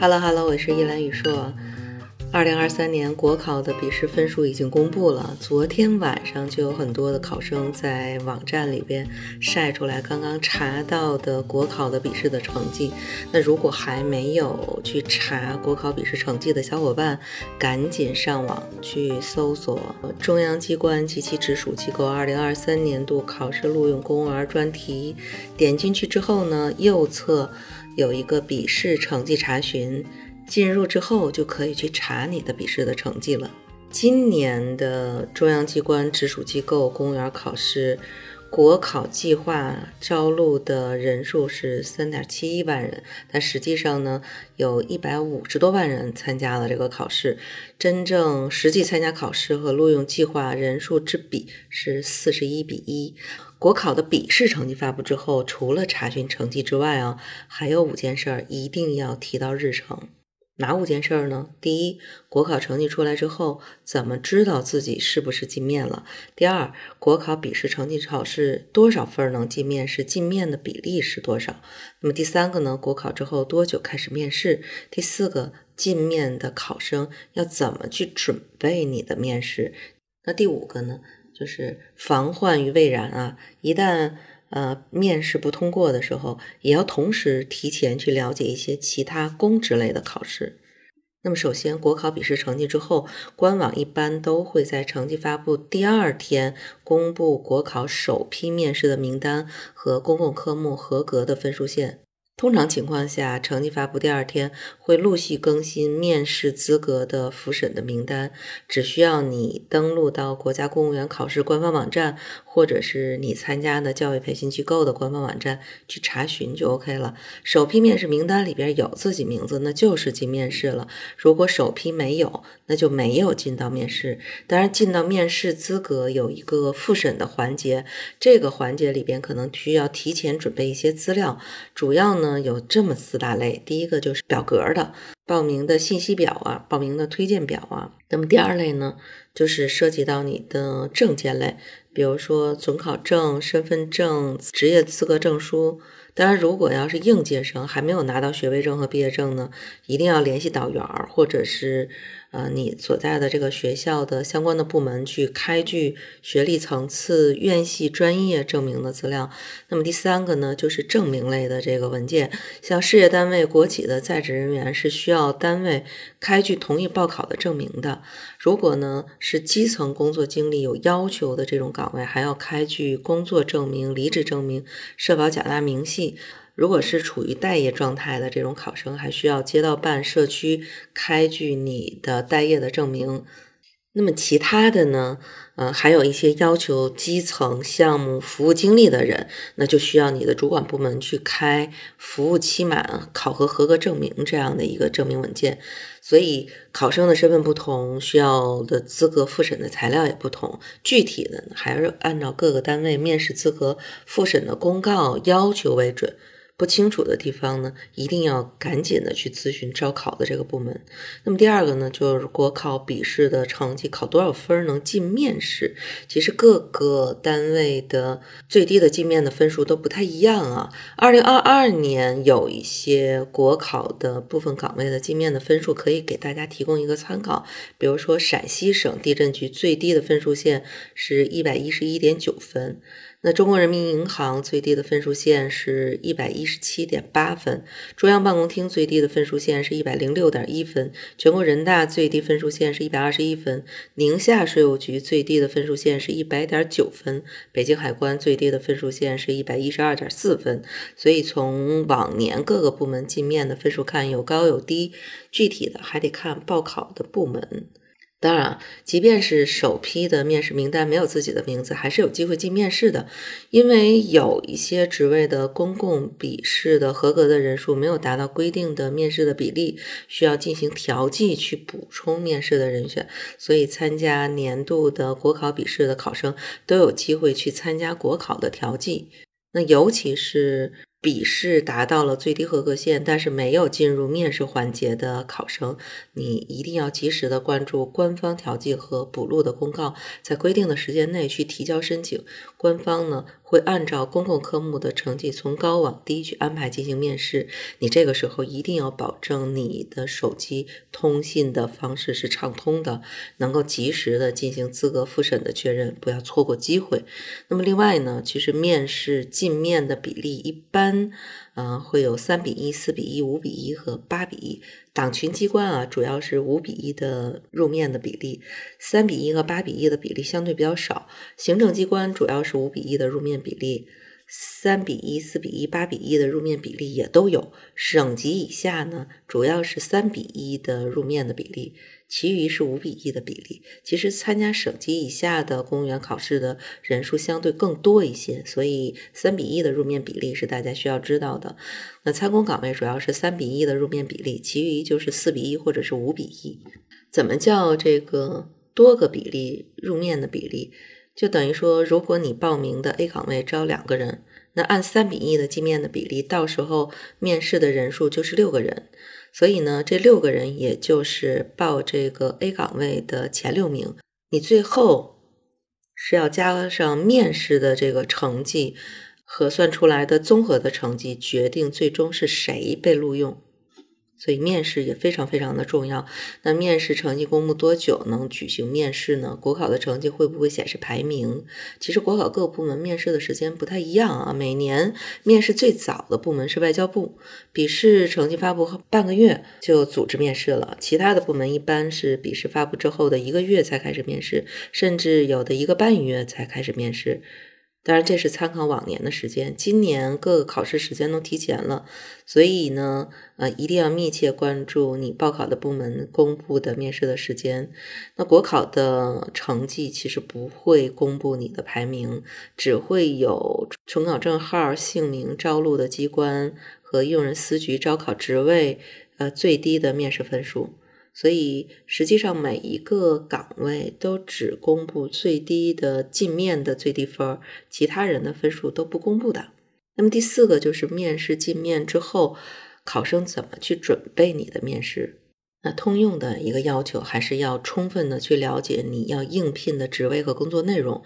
Hello Hello，我是依兰语硕。二零二三年国考的笔试分数已经公布了，昨天晚上就有很多的考生在网站里边晒出来刚刚查到的国考的笔试的成绩。那如果还没有去查国考笔试成绩的小伙伴，赶紧上网去搜索中央机关及其直属机构二零二三年度考试录用公务员专题。点进去之后呢，右侧有一个笔试成绩查询。进入之后就可以去查你的笔试的成绩了。今年的中央机关直属机构公务员考试国考计划招录的人数是三点七一万人，但实际上呢，有一百五十多万人参加了这个考试。真正实际参加考试和录用计划人数之比是四十一比一。国考的笔试成绩发布之后，除了查询成绩之外啊，还有五件事儿一定要提到日程。哪五件事儿呢？第一，国考成绩出来之后，怎么知道自己是不是进面了？第二，国考笔试成绩考试多少分能进面试？进面的比例是多少？那么第三个呢？国考之后多久开始面试？第四个，进面的考生要怎么去准备你的面试？那第五个呢？就是防患于未然啊！一旦呃，面试不通过的时候，也要同时提前去了解一些其他公职类的考试。那么，首先，国考笔试成绩之后，官网一般都会在成绩发布第二天公布国考首批面试的名单和公共科目合格的分数线。通常情况下，成绩发布第二天会陆续更新面试资格的复审的名单，只需要你登录到国家公务员考试官方网站，或者是你参加的教育培训机构的官方网站去查询就 OK 了。首批面试名单里边有自己名字，那就是进面试了；如果首批没有，那就没有进到面试。当然，进到面试资格有一个复审的环节，这个环节里边可能需要提前准备一些资料，主要呢。有这么四大类，第一个就是表格的报名的信息表啊，报名的推荐表啊。那么第二类呢，就是涉及到你的证件类，比如说准考证、身份证、职业资格证书。当然，如果要是应届生还没有拿到学位证和毕业证呢，一定要联系导员或者是。呃，你所在的这个学校的相关的部门去开具学历层次、院系、专业证明的资料。那么第三个呢，就是证明类的这个文件，像事业单位、国企的在职人员是需要单位开具同意报考的证明的。如果呢是基层工作经历有要求的这种岗位，还要开具工作证明、离职证明、社保缴纳明细。如果是处于待业状态的这种考生，还需要街道办、社区开具你的待业的证明。那么其他的呢？呃，还有一些要求基层项目服务经历的人，那就需要你的主管部门去开服务期满考核合格证明这样的一个证明文件。所以考生的身份不同，需要的资格复审的材料也不同。具体的还是按照各个单位面试资格复审的公告要求为准。不清楚的地方呢，一定要赶紧的去咨询招考的这个部门。那么第二个呢，就是国考笔试的成绩考多少分能进面试？其实各个单位的最低的进面的分数都不太一样啊。二零二二年有一些国考的部分岗位的进面的分数可以给大家提供一个参考，比如说陕西省地震局最低的分数线是一百一十一点九分。那中国人民银行最低的分数线是一百一十七点八分，中央办公厅最低的分数线是一百零六点一分，全国人大最低分数线是一百二十一分，宁夏税务局最低的分数线是一百点九分，北京海关最低的分数线是一百一十二点四分。所以从往年各个部门进面的分数看，有高有低，具体的还得看报考的部门。当然，即便是首批的面试名单没有自己的名字，还是有机会进面试的。因为有一些职位的公共笔试的合格的人数没有达到规定的面试的比例，需要进行调剂去补充面试的人选，所以参加年度的国考笔试的考生都有机会去参加国考的调剂。那尤其是。笔试达到了最低合格线，但是没有进入面试环节的考生，你一定要及时的关注官方调剂和补录的公告，在规定的时间内去提交申请，官方呢会按照公共科目的成绩从高往低去安排进行面试。你这个时候一定要保证你的手机通信的方式是畅通的，能够及时的进行资格复审的确认，不要错过机会。那么另外呢，其实面试进面的比例一般，嗯，会有三比一、四比一、五比一和八比一。党群机关啊，主要是五比一的入面的比例，三比一和八比一的比例相对比较少。行政机关主要是五比一的入面比例，三比一、四比一、八比一的入面比例也都有。省级以下呢，主要是三比一的入面的比例。其余是五比一的比例。其实参加省级以下的公务员考试的人数相对更多一些，所以三比一的入面比例是大家需要知道的。那参公岗位主要是三比一的入面比例，其余就是四比一或者是五比一。怎么叫这个多个比例入面的比例？就等于说，如果你报名的 A 岗位招两个人，那按三比一的进面的比例，到时候面试的人数就是六个人。所以呢，这六个人也就是报这个 A 岗位的前六名，你最后是要加上面试的这个成绩核算出来的综合的成绩，决定最终是谁被录用。所以面试也非常非常的重要。那面试成绩公布多久能举行面试呢？国考的成绩会不会显示排名？其实国考各部门面试的时间不太一样啊。每年面试最早的部门是外交部，笔试成绩发布后半个月就组织面试了。其他的部门一般是笔试发布之后的一个月才开始面试，甚至有的一个半月才开始面试。当然，这是参考往年的时间。今年各个考试时间都提前了，所以呢，呃，一定要密切关注你报考的部门公布的面试的时间。那国考的成绩其实不会公布你的排名，只会有准考证号、姓名、招录的机关和用人司局招考职位，呃，最低的面试分数。所以实际上每一个岗位都只公布最低的进面的最低分，其他人的分数都不公布的。那么第四个就是面试进面之后，考生怎么去准备你的面试？那通用的一个要求还是要充分的去了解你要应聘的职位和工作内容，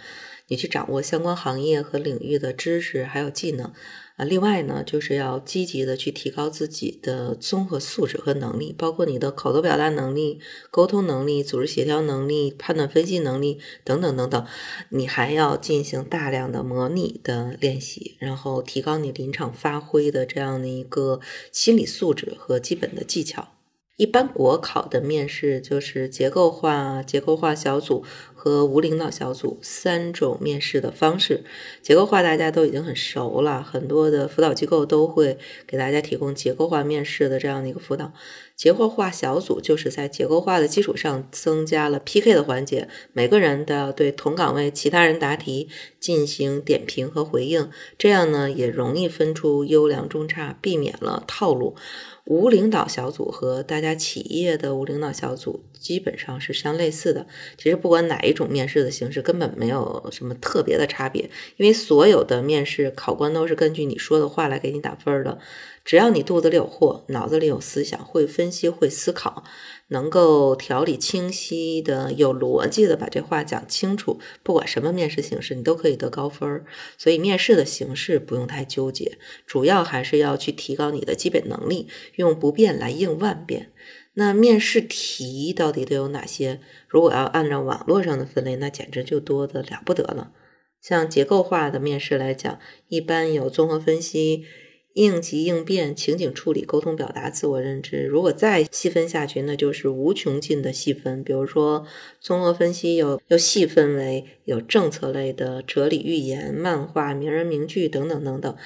你去掌握相关行业和领域的知识还有技能。啊，另外呢，就是要积极的去提高自己的综合素质和能力，包括你的口头表达能力、沟通能力、组织协调能力、判断分析能力等等等等。你还要进行大量的模拟的练习，然后提高你临场发挥的这样的一个心理素质和基本的技巧。一般国考的面试就是结构化、结构化小组和无领导小组三种面试的方式。结构化大家都已经很熟了，很多的辅导机构都会给大家提供结构化面试的这样的一个辅导。结构化小组就是在结构化的基础上增加了 PK 的环节，每个人都要对同岗位其他人答题进行点评和回应，这样呢也容易分出优良中差，避免了套路。无领导小组和大家企业的无领导小组基本上是相类似的。其实不管哪一种面试的形式，根本没有什么特别的差别，因为所有的面试考官都是根据你说的话来给你打分的。只要你肚子里有货，脑子里有思想，会分析，会思考。能够条理清晰的、有逻辑的把这话讲清楚，不管什么面试形式，你都可以得高分。所以面试的形式不用太纠结，主要还是要去提高你的基本能力，用不变来应万变。那面试题到底都有哪些？如果要按照网络上的分类，那简直就多的了不得了。像结构化的面试来讲，一般有综合分析。应急应变、情景处理、沟通表达、自我认知。如果再细分下去，那就是无穷尽的细分。比如说，综合分析又又细分为有政策类的、哲理寓言、漫画、名人名句等等等等。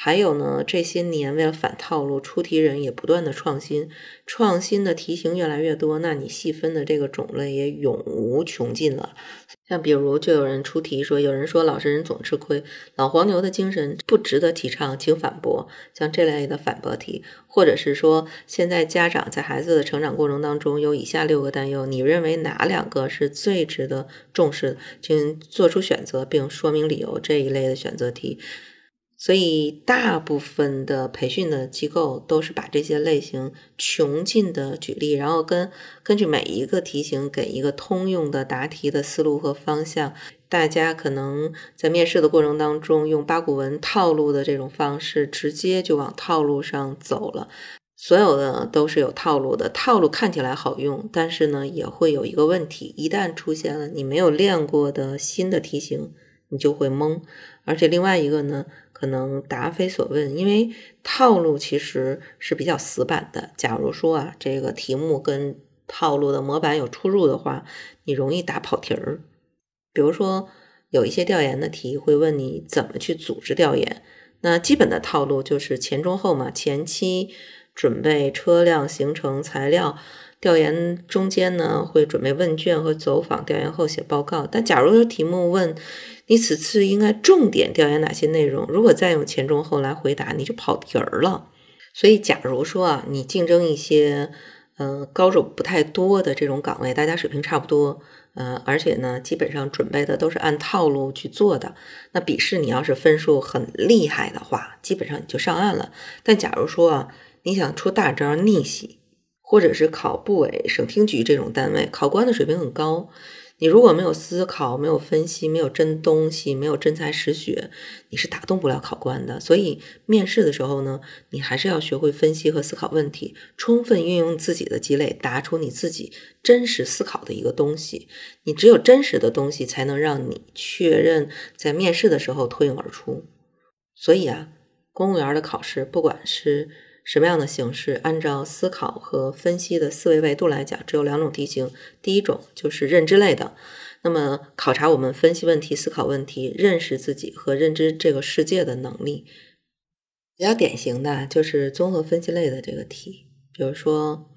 还有呢，这些年为了反套路，出题人也不断的创新，创新的题型越来越多，那你细分的这个种类也永无穷尽了。像比如，就有人出题说，有人说老实人总吃亏，老黄牛的精神不值得提倡，请反驳。像这类的反驳题，或者是说，现在家长在孩子的成长过程当中有以下六个担忧，你认为哪两个是最值得重视？请做出选择并说明理由。这一类的选择题。所以，大部分的培训的机构都是把这些类型穷尽的举例，然后跟根据每一个题型给一个通用的答题的思路和方向。大家可能在面试的过程当中，用八股文套路的这种方式，直接就往套路上走了。所有的都是有套路的，套路看起来好用，但是呢，也会有一个问题：一旦出现了你没有练过的新的题型，你就会懵。而且另外一个呢？可能答非所问，因为套路其实是比较死板的。假如说啊，这个题目跟套路的模板有出入的话，你容易答跑题儿。比如说，有一些调研的题会问你怎么去组织调研，那基本的套路就是前中后嘛，前期准备车辆、行程、材料。调研中间呢，会准备问卷和走访；调研后写报告。但假如说题目问你此次应该重点调研哪些内容，如果再用前中后来回答，你就跑题儿了。所以，假如说啊，你竞争一些呃高手不太多的这种岗位，大家水平差不多，呃，而且呢，基本上准备的都是按套路去做的，那笔试你要是分数很厉害的话，基本上你就上岸了。但假如说啊，你想出大招逆袭。或者是考部委、省厅局这种单位，考官的水平很高。你如果没有思考、没有分析、没有真东西、没有真才实学，你是打动不了考官的。所以面试的时候呢，你还是要学会分析和思考问题，充分运用自己的积累，答出你自己真实思考的一个东西。你只有真实的东西，才能让你确认在面试的时候脱颖而出。所以啊，公务员的考试，不管是什么样的形式？按照思考和分析的思维维度来讲，只有两种题型。第一种就是认知类的，那么考察我们分析问题、思考问题、认识自己和认知这个世界的能力。比较典型的就是综合分析类的这个题，比如说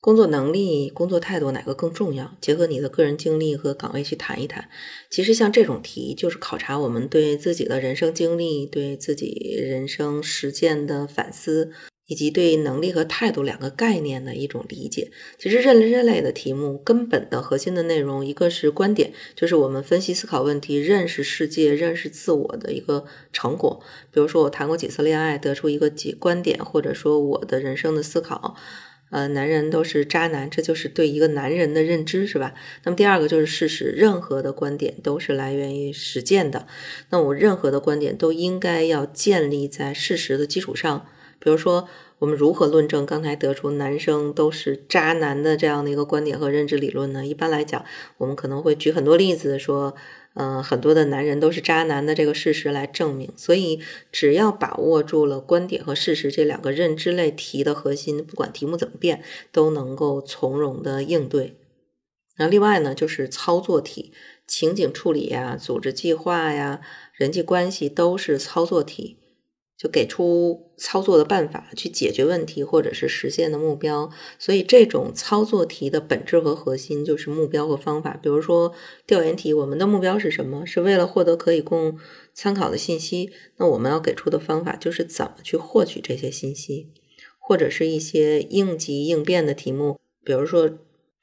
工作能力、工作态度哪个更重要？结合你的个人经历和岗位去谈一谈。其实像这种题，就是考察我们对自己的人生经历、对自己人生实践的反思。以及对能力和态度两个概念的一种理解。其实认知类的题目根本的核心的内容，一个是观点，就是我们分析思考问题、认识世界、认识自我的一个成果。比如说我谈过几次恋爱，得出一个几观点，或者说我的人生的思考，呃，男人都是渣男，这就是对一个男人的认知，是吧？那么第二个就是事实，任何的观点都是来源于实践的。那我任何的观点都应该要建立在事实的基础上。比如说，我们如何论证刚才得出男生都是渣男的这样的一个观点和认知理论呢？一般来讲，我们可能会举很多例子，说，嗯，很多的男人都是渣男的这个事实来证明。所以，只要把握住了观点和事实这两个认知类题的核心，不管题目怎么变，都能够从容的应对。那另外呢，就是操作题，情景处理呀、组织计划呀、人际关系都是操作题。就给出操作的办法去解决问题，或者是实现的目标。所以这种操作题的本质和核心就是目标和方法。比如说调研题，我们的目标是什么？是为了获得可以供参考的信息。那我们要给出的方法就是怎么去获取这些信息，或者是一些应急应变的题目，比如说。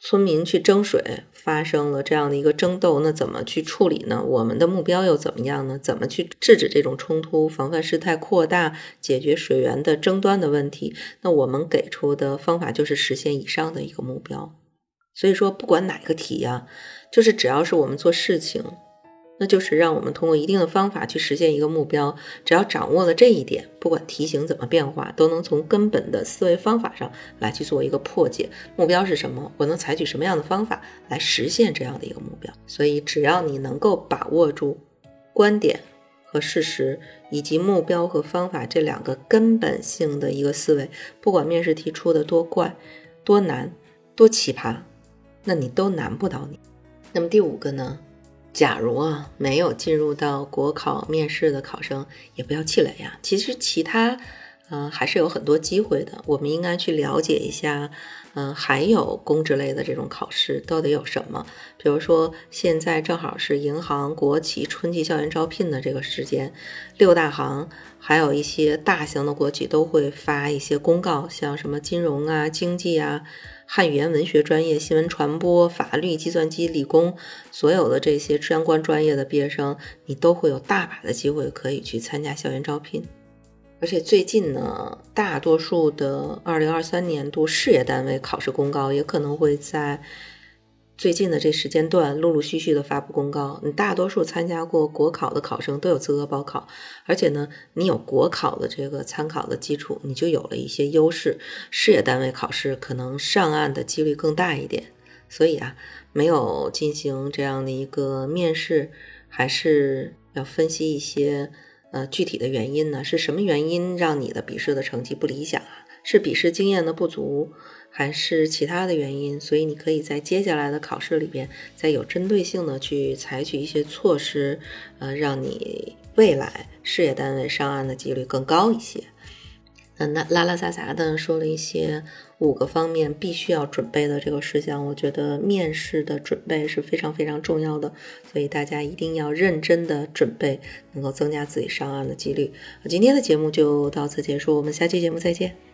村民去争水，发生了这样的一个争斗，那怎么去处理呢？我们的目标又怎么样呢？怎么去制止这种冲突，防范事态扩大，解决水源的争端的问题？那我们给出的方法就是实现以上的一个目标。所以说，不管哪个题呀，就是只要是我们做事情。那就是让我们通过一定的方法去实现一个目标。只要掌握了这一点，不管题型怎么变化，都能从根本的思维方法上来去做一个破解。目标是什么？我能采取什么样的方法来实现这样的一个目标？所以，只要你能够把握住观点和事实，以及目标和方法这两个根本性的一个思维，不管面试题出的多怪、多难、多奇葩，那你都难不倒你。那么第五个呢？假如啊，没有进入到国考面试的考生，也不要气馁呀。其实其他，嗯，还是有很多机会的。我们应该去了解一下，嗯，还有公职类的这种考试到底有什么？比如说，现在正好是银行、国企春季校园招聘的这个时间，六大行还有一些大型的国企都会发一些公告，像什么金融啊、经济啊。汉语言文学专业、新闻传播、法律、计算机、理工，所有的这些相关专业的毕业生，你都会有大把的机会可以去参加校园招聘。而且最近呢，大多数的二零二三年度事业单位考试公告也可能会在。最近的这时间段，陆陆续续的发布公告，你大多数参加过国考的考生都有资格报考，而且呢，你有国考的这个参考的基础，你就有了一些优势。事业单位考试可能上岸的几率更大一点，所以啊，没有进行这样的一个面试，还是要分析一些呃具体的原因呢？是什么原因让你的笔试的成绩不理想啊？是笔试经验的不足？还是其他的原因，所以你可以在接下来的考试里边，再有针对性的去采取一些措施，呃，让你未来事业单位上岸的几率更高一些。嗯，那拉拉杂杂的说了一些五个方面必须要准备的这个事项，我觉得面试的准备是非常非常重要的，所以大家一定要认真的准备，能够增加自己上岸的几率。今天的节目就到此结束，我们下期节目再见。